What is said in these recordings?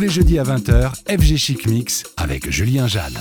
Tous les jeudis à 20h, FG Chic Mix avec Julien Jeanne.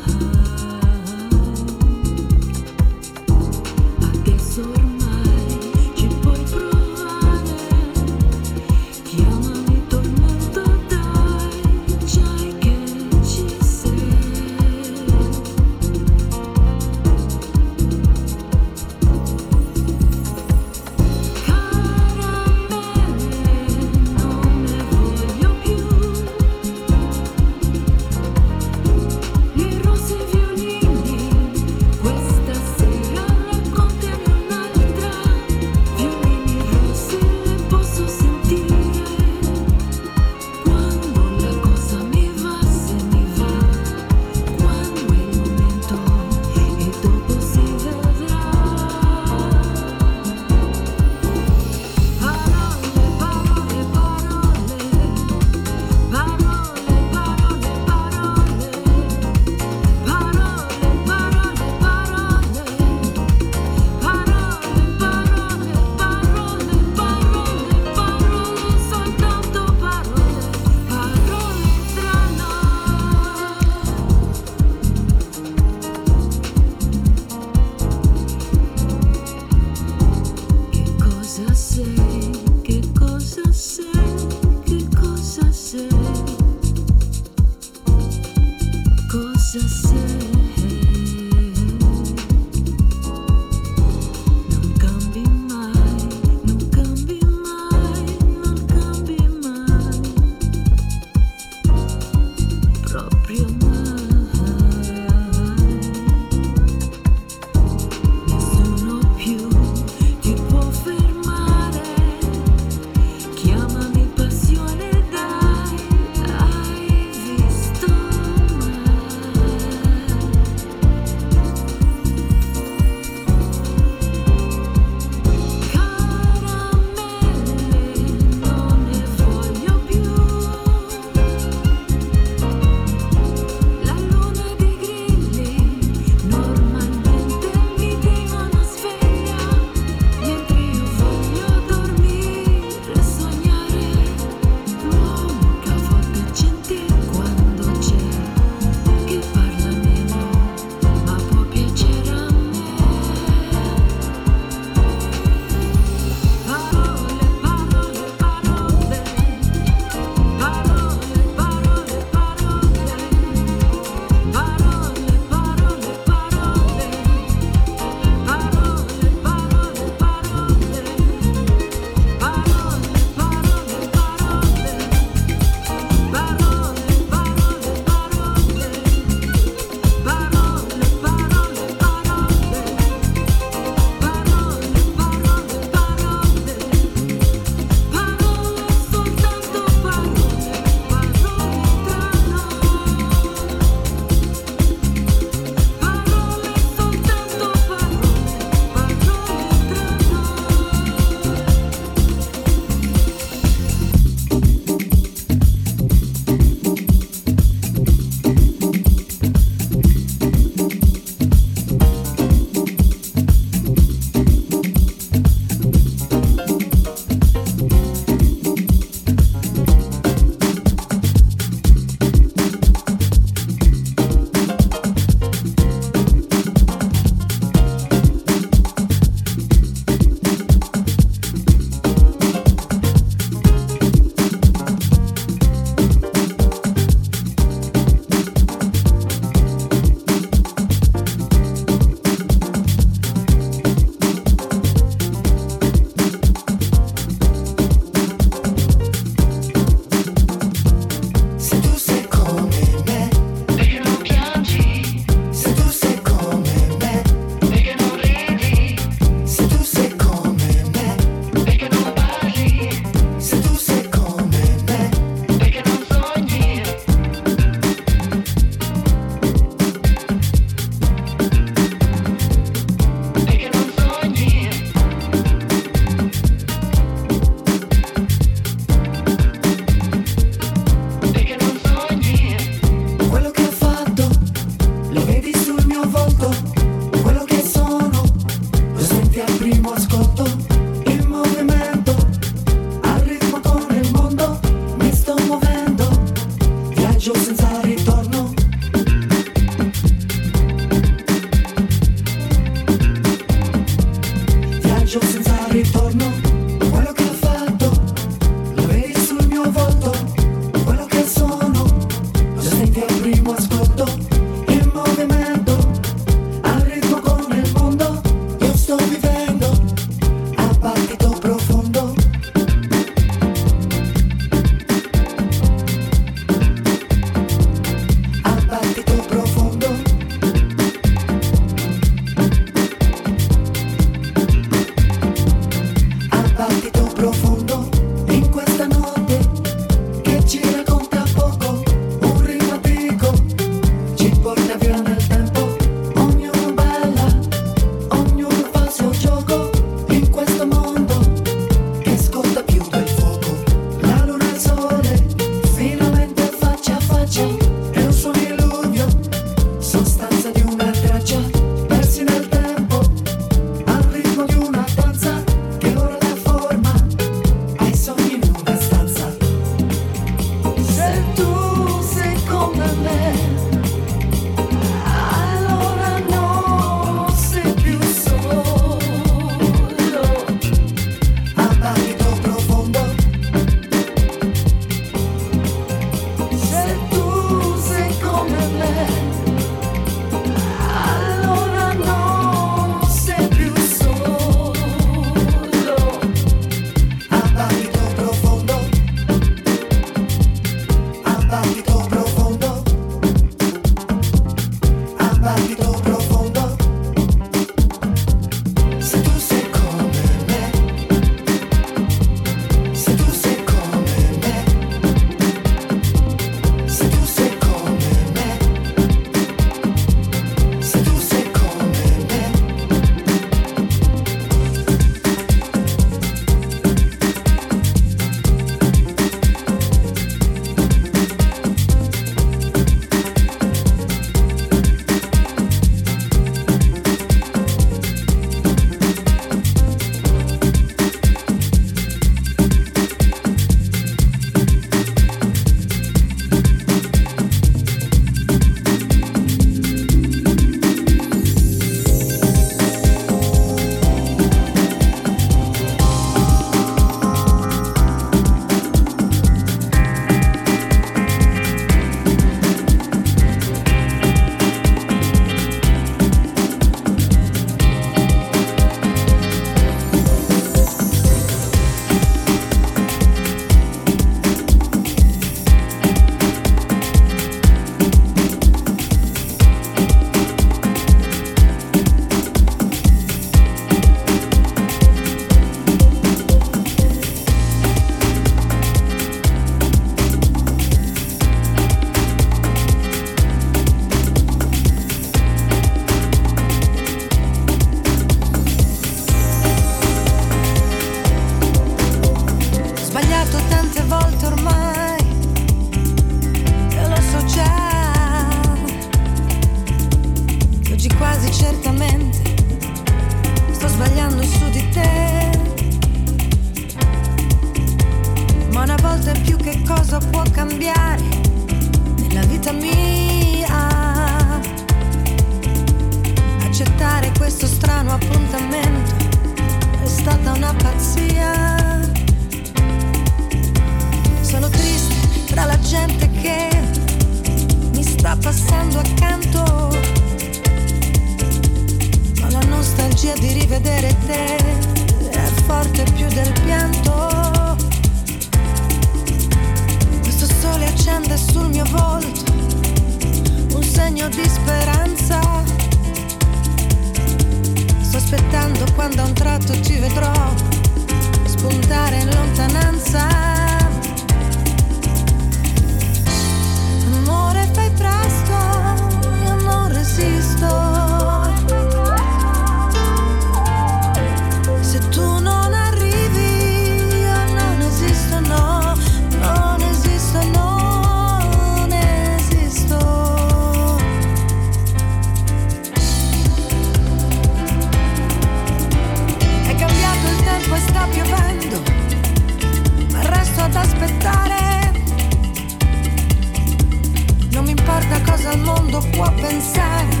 Mondo può pensare,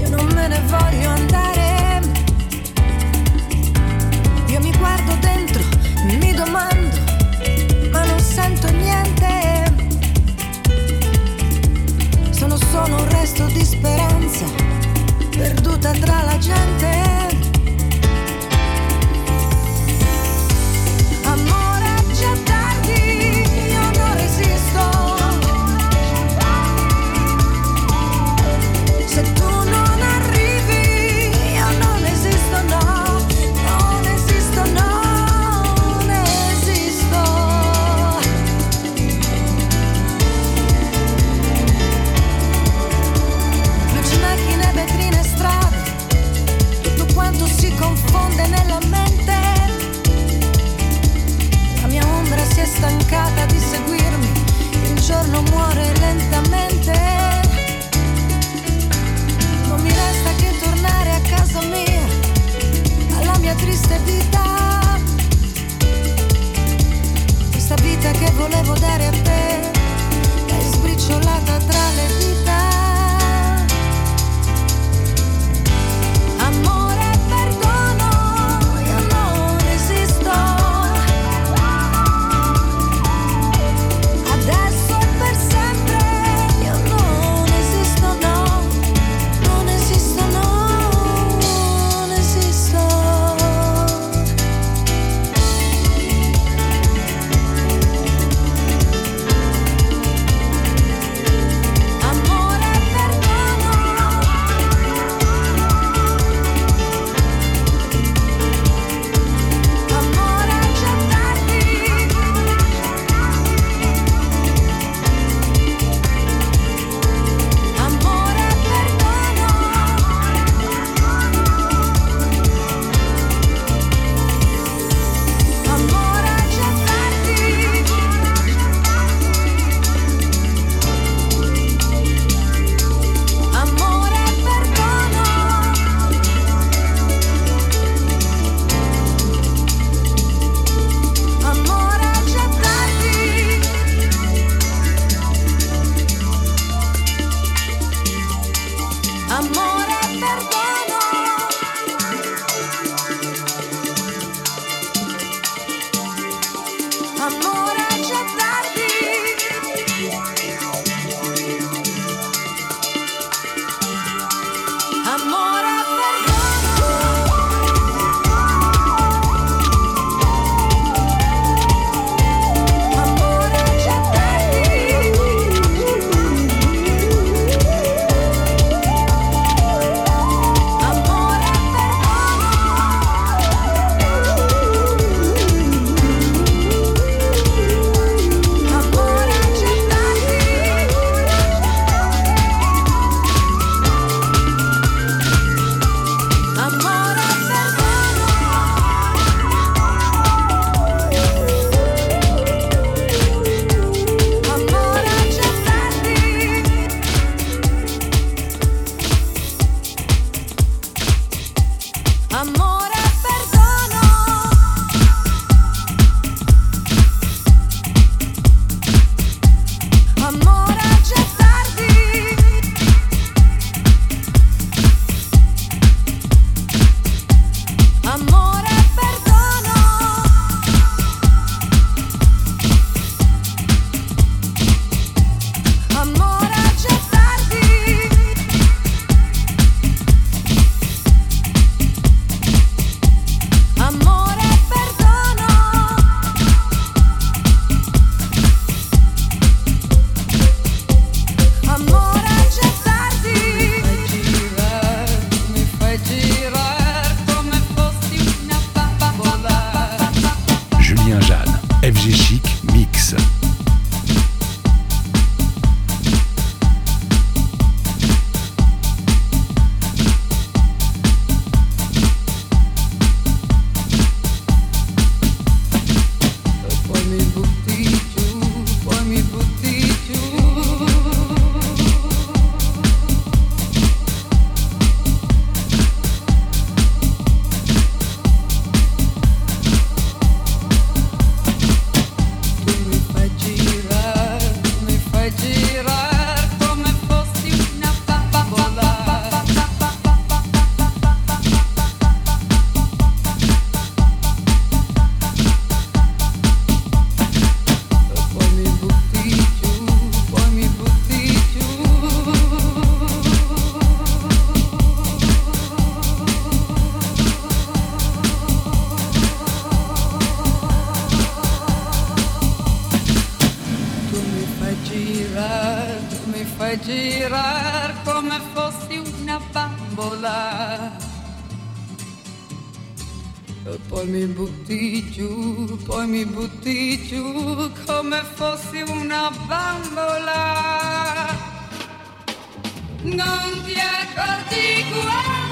io non me ne voglio andare. Io mi guardo dentro, mi domando, ma non sento niente. Sono solo un resto di speranza, perduta tra la gente. Stancata di seguirmi, il giorno muore lentamente. Non mi resta che tornare a casa mia, alla mia triste vita. Questa vita che volevo dare a te, l'hai sbriciolata tra le dita. Poi mi butti giù, poi mi butti giù come fossi una bambola. Non ti accorgi quando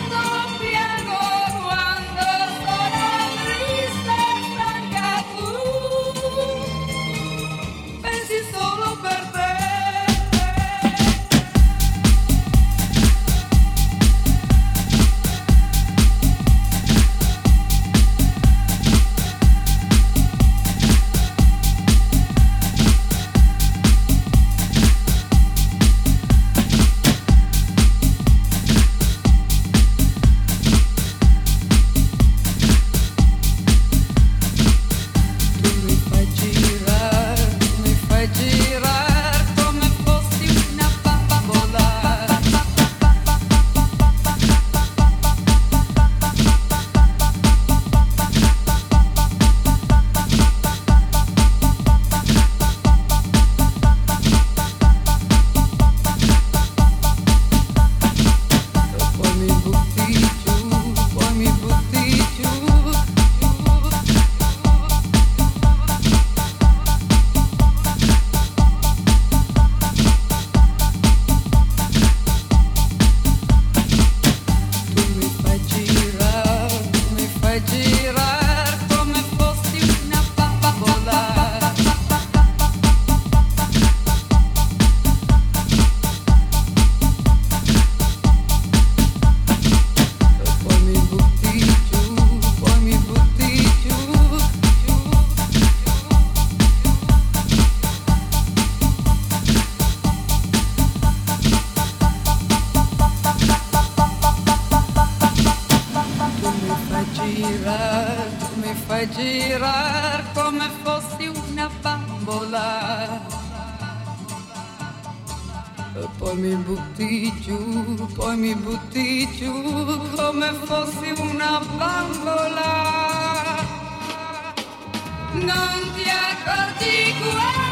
fai girare come fossi una bambola. E poi mi butti giù, poi mi butti giù come fossi una bambola. Non ti accorgi guai.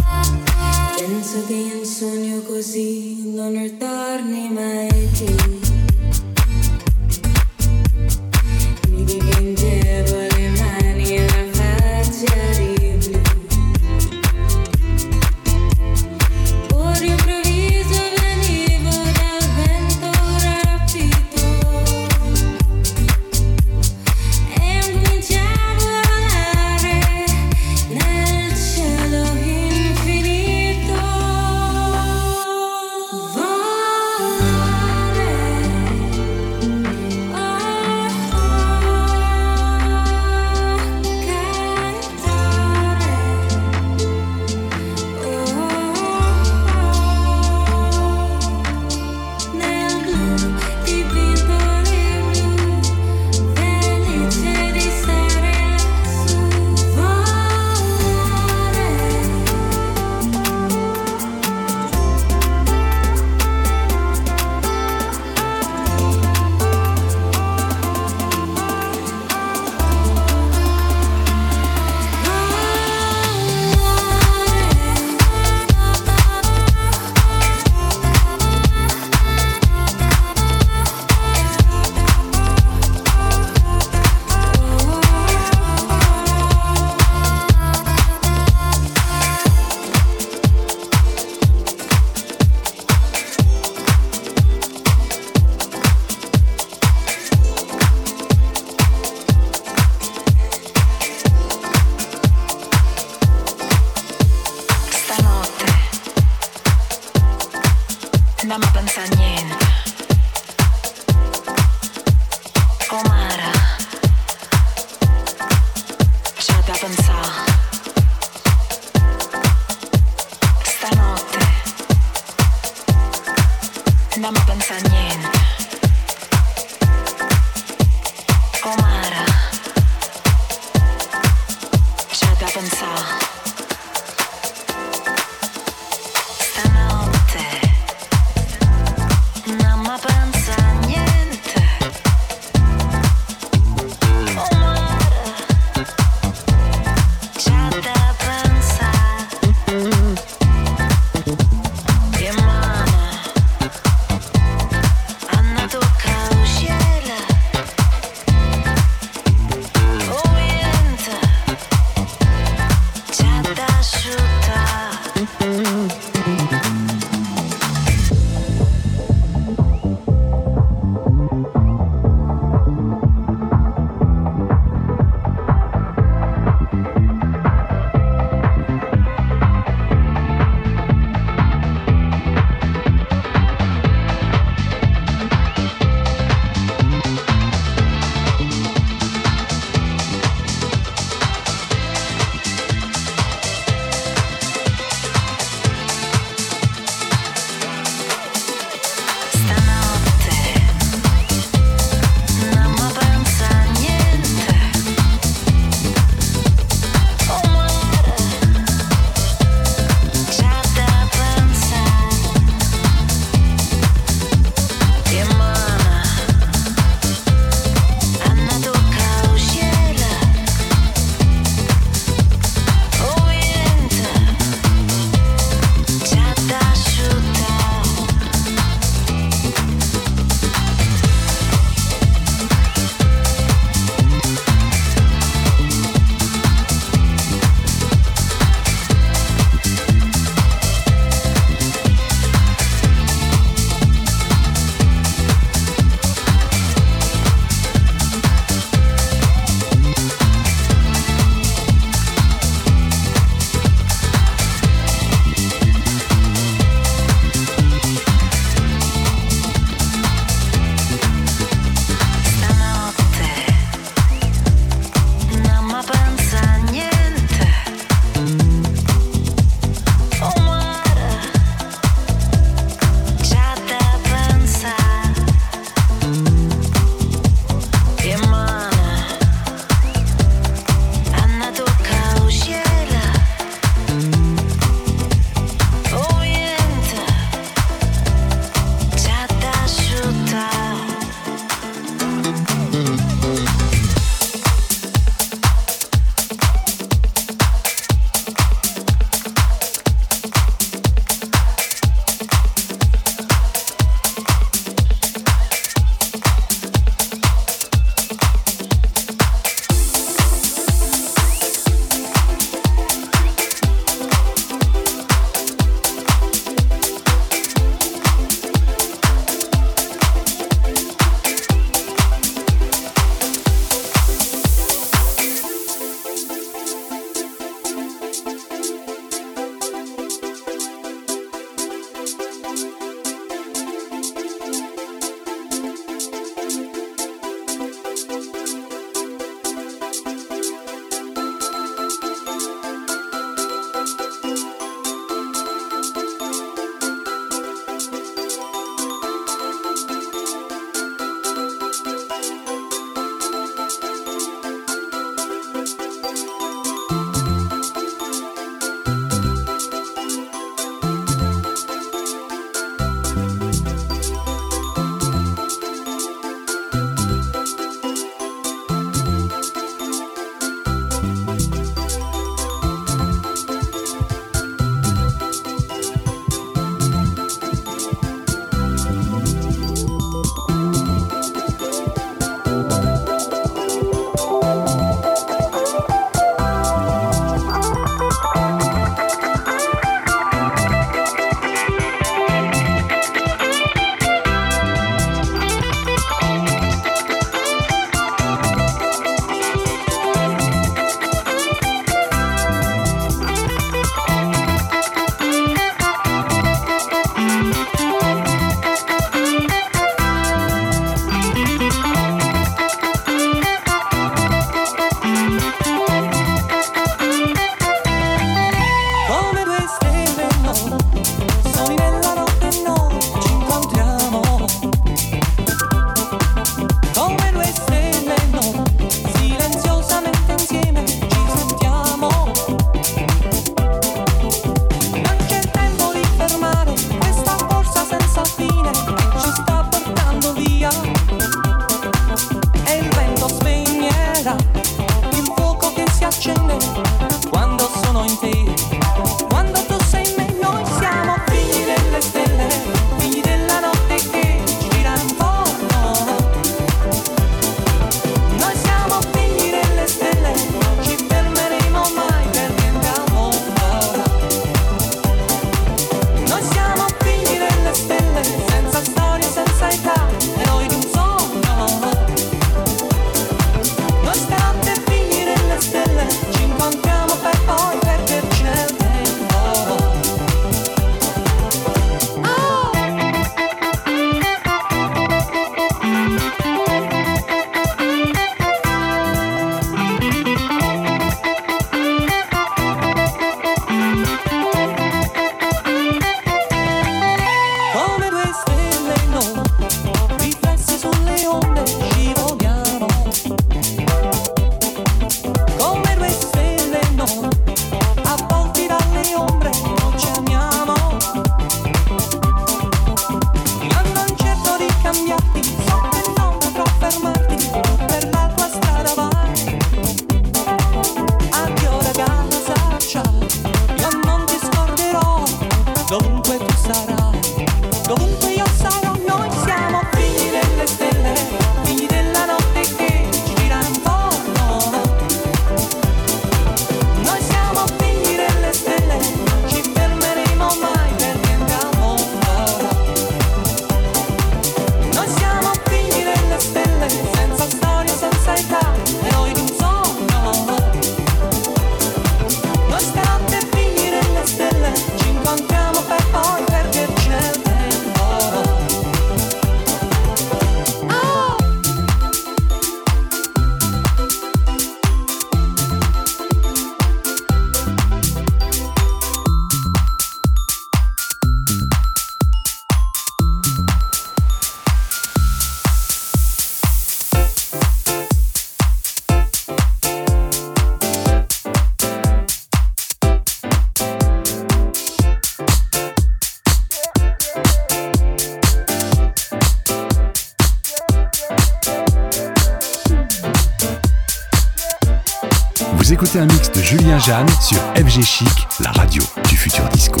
c'est un mix de Julien Jeanne sur FG Chic, la radio du futur disco.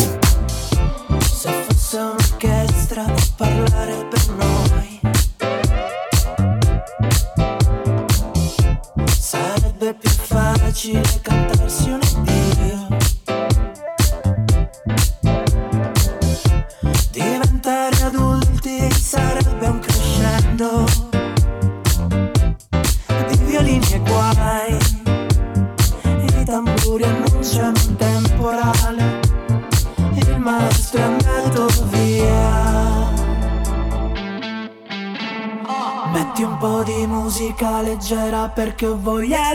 perché ho voglia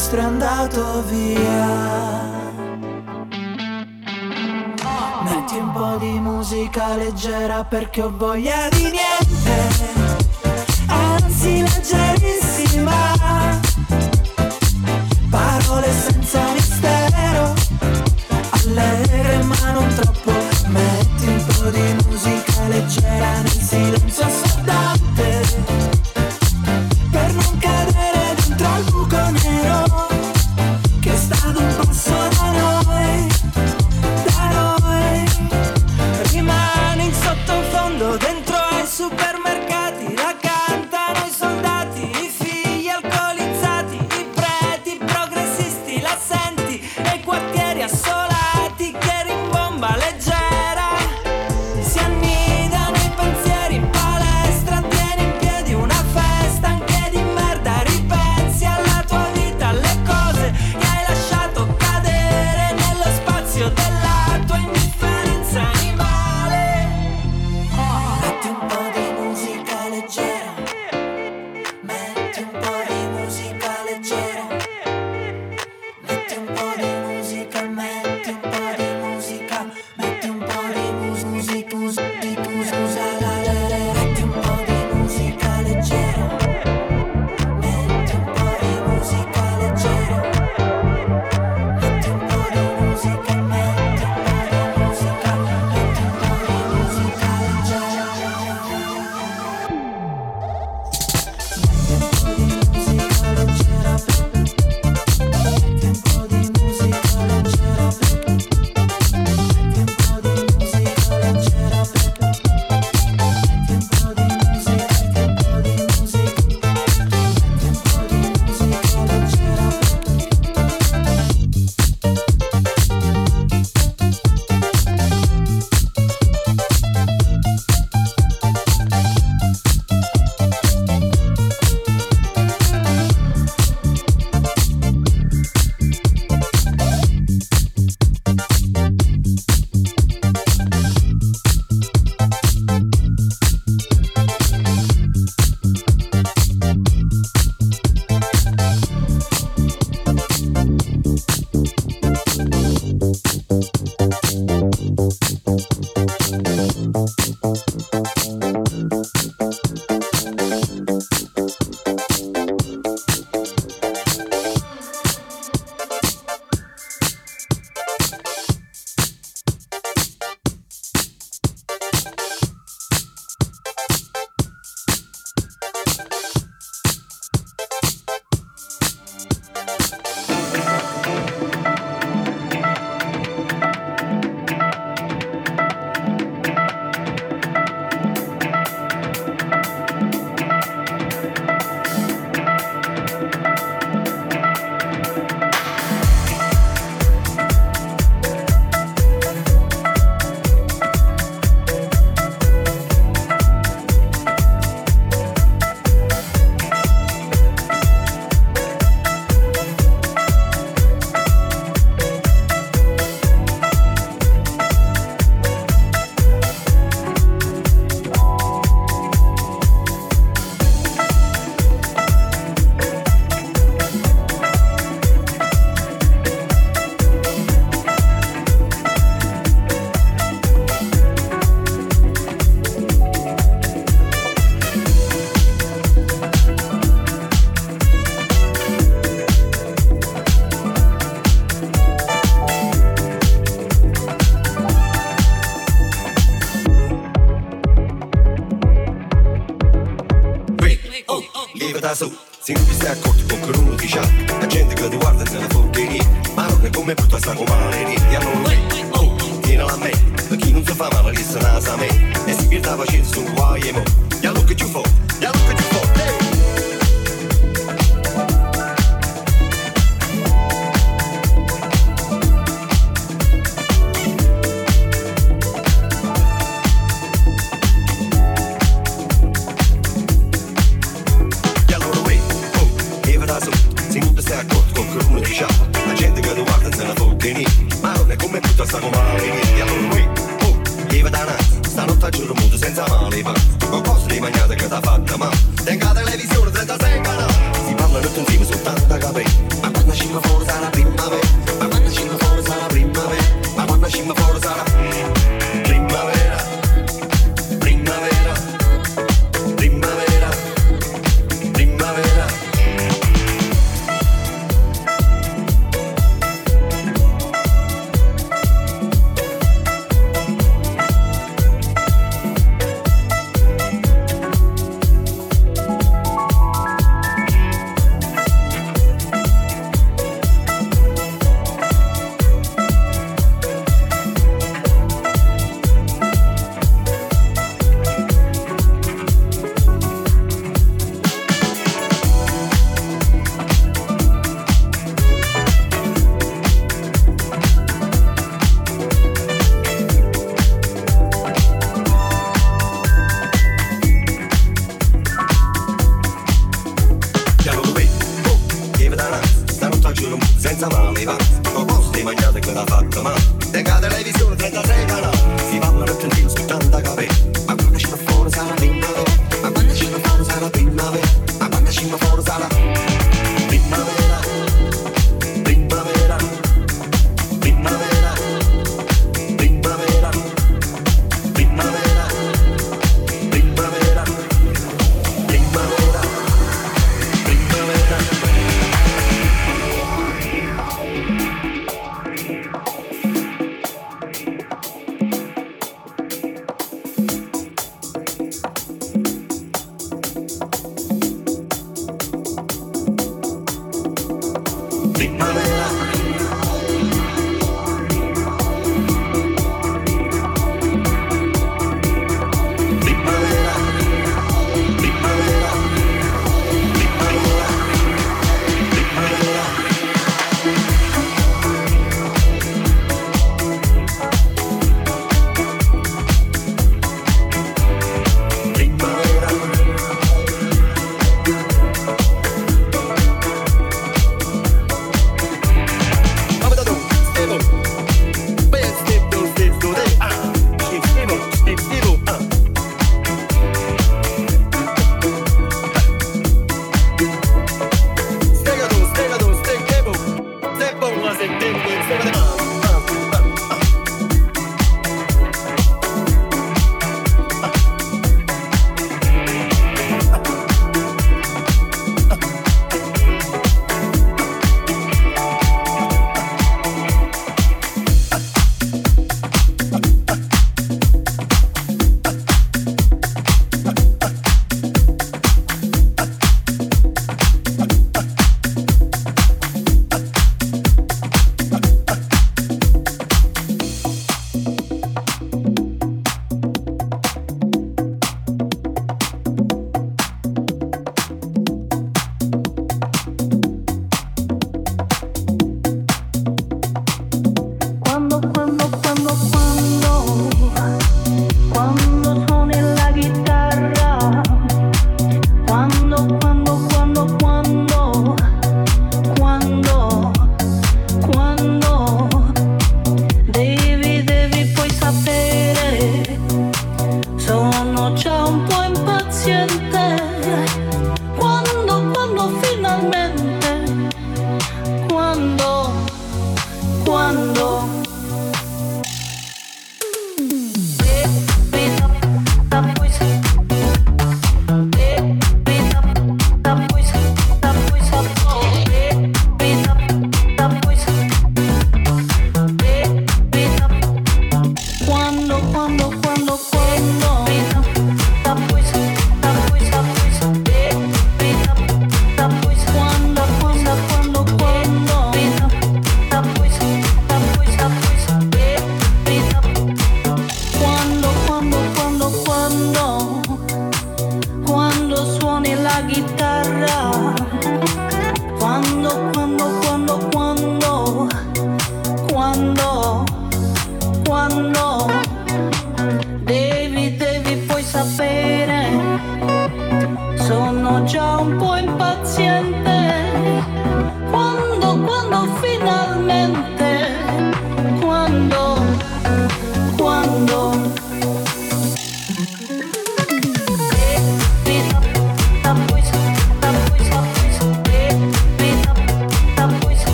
maestro è andato via. Metti un po' di musica leggera perché ho voglia di niente, anzi leggerissima. Parole senza mistero, allegre ma non troppo. Metti un po' di musica leggera nel silenzio.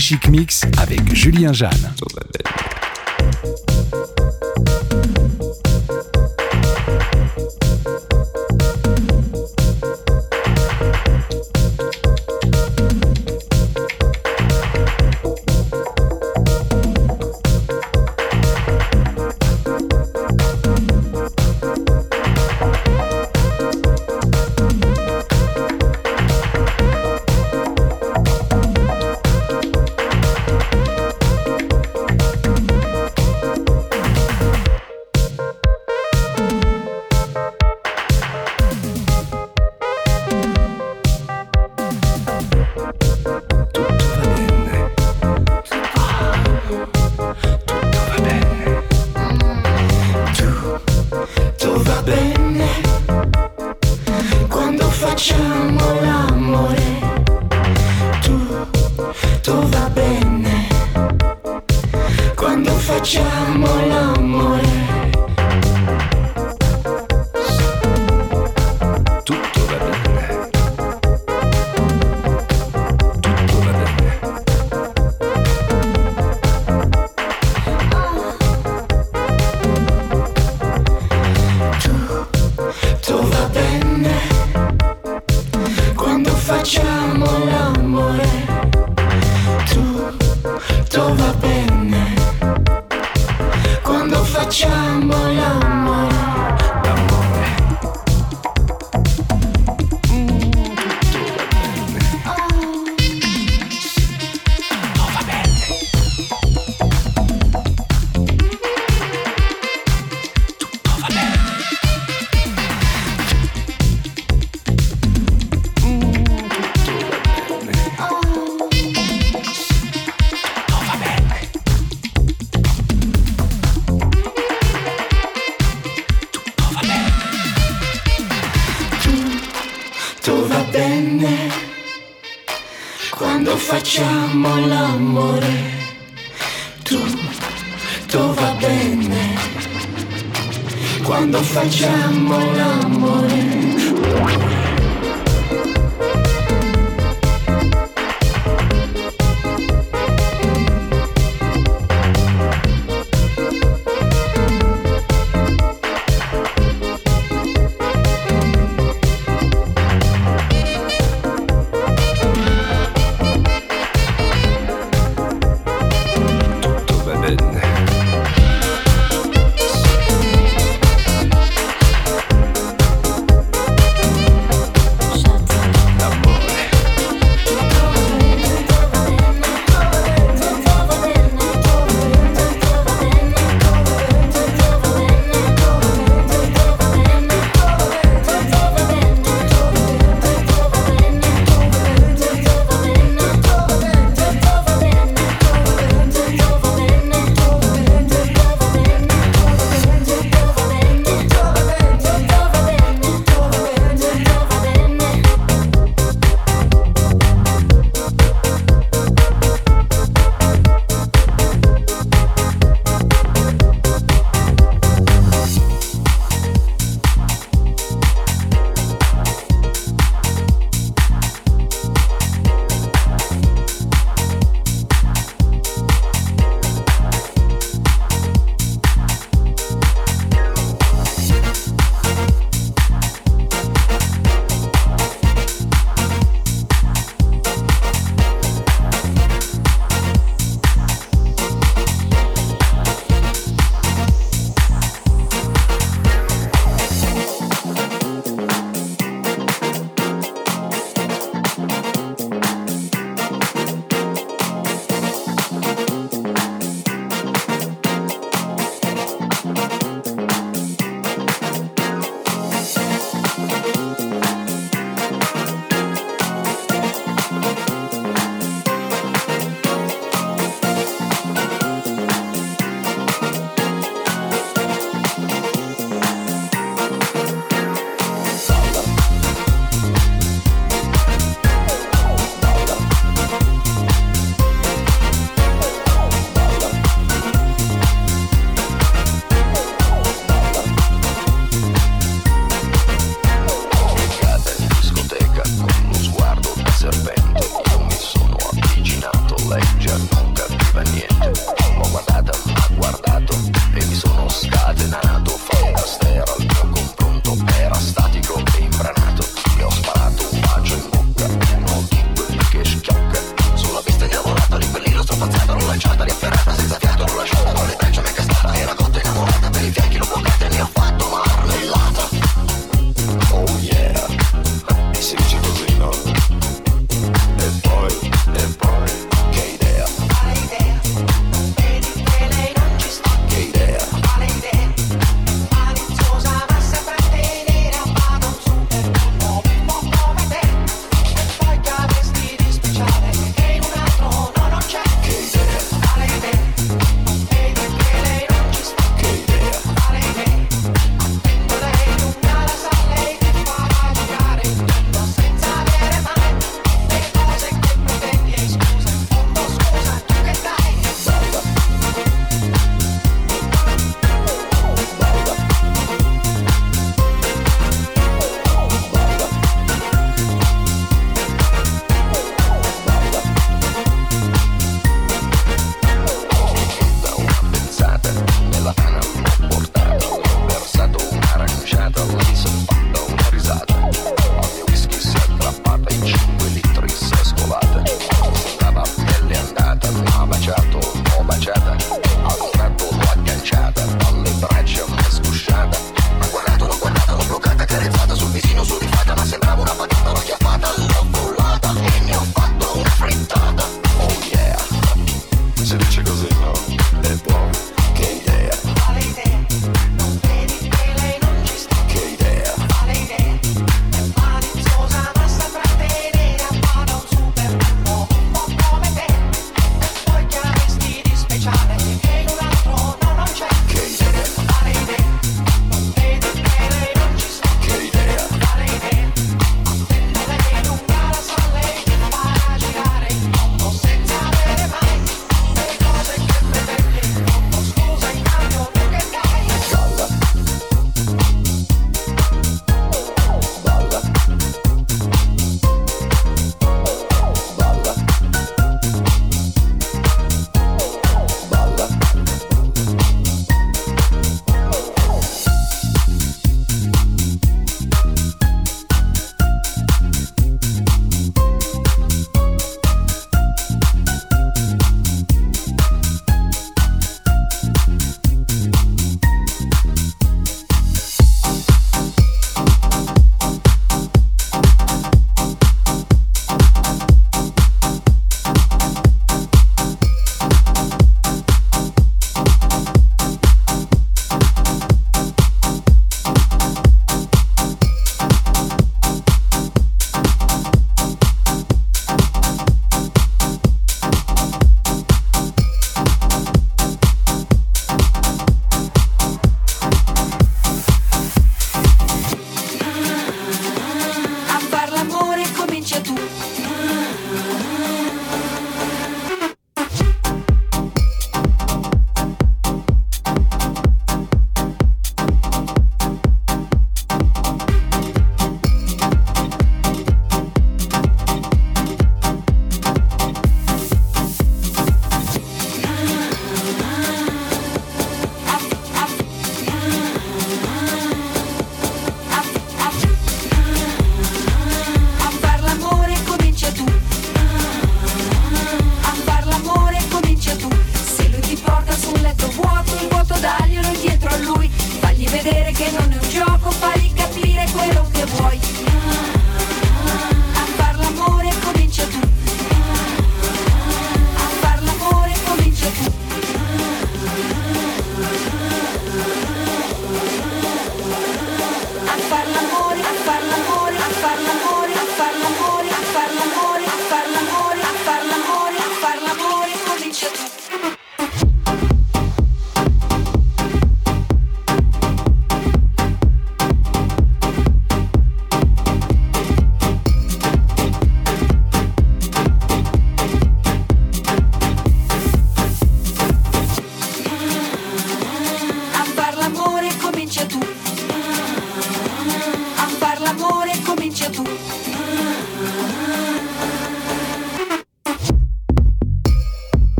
Chic Mix avec Julien Jeanne.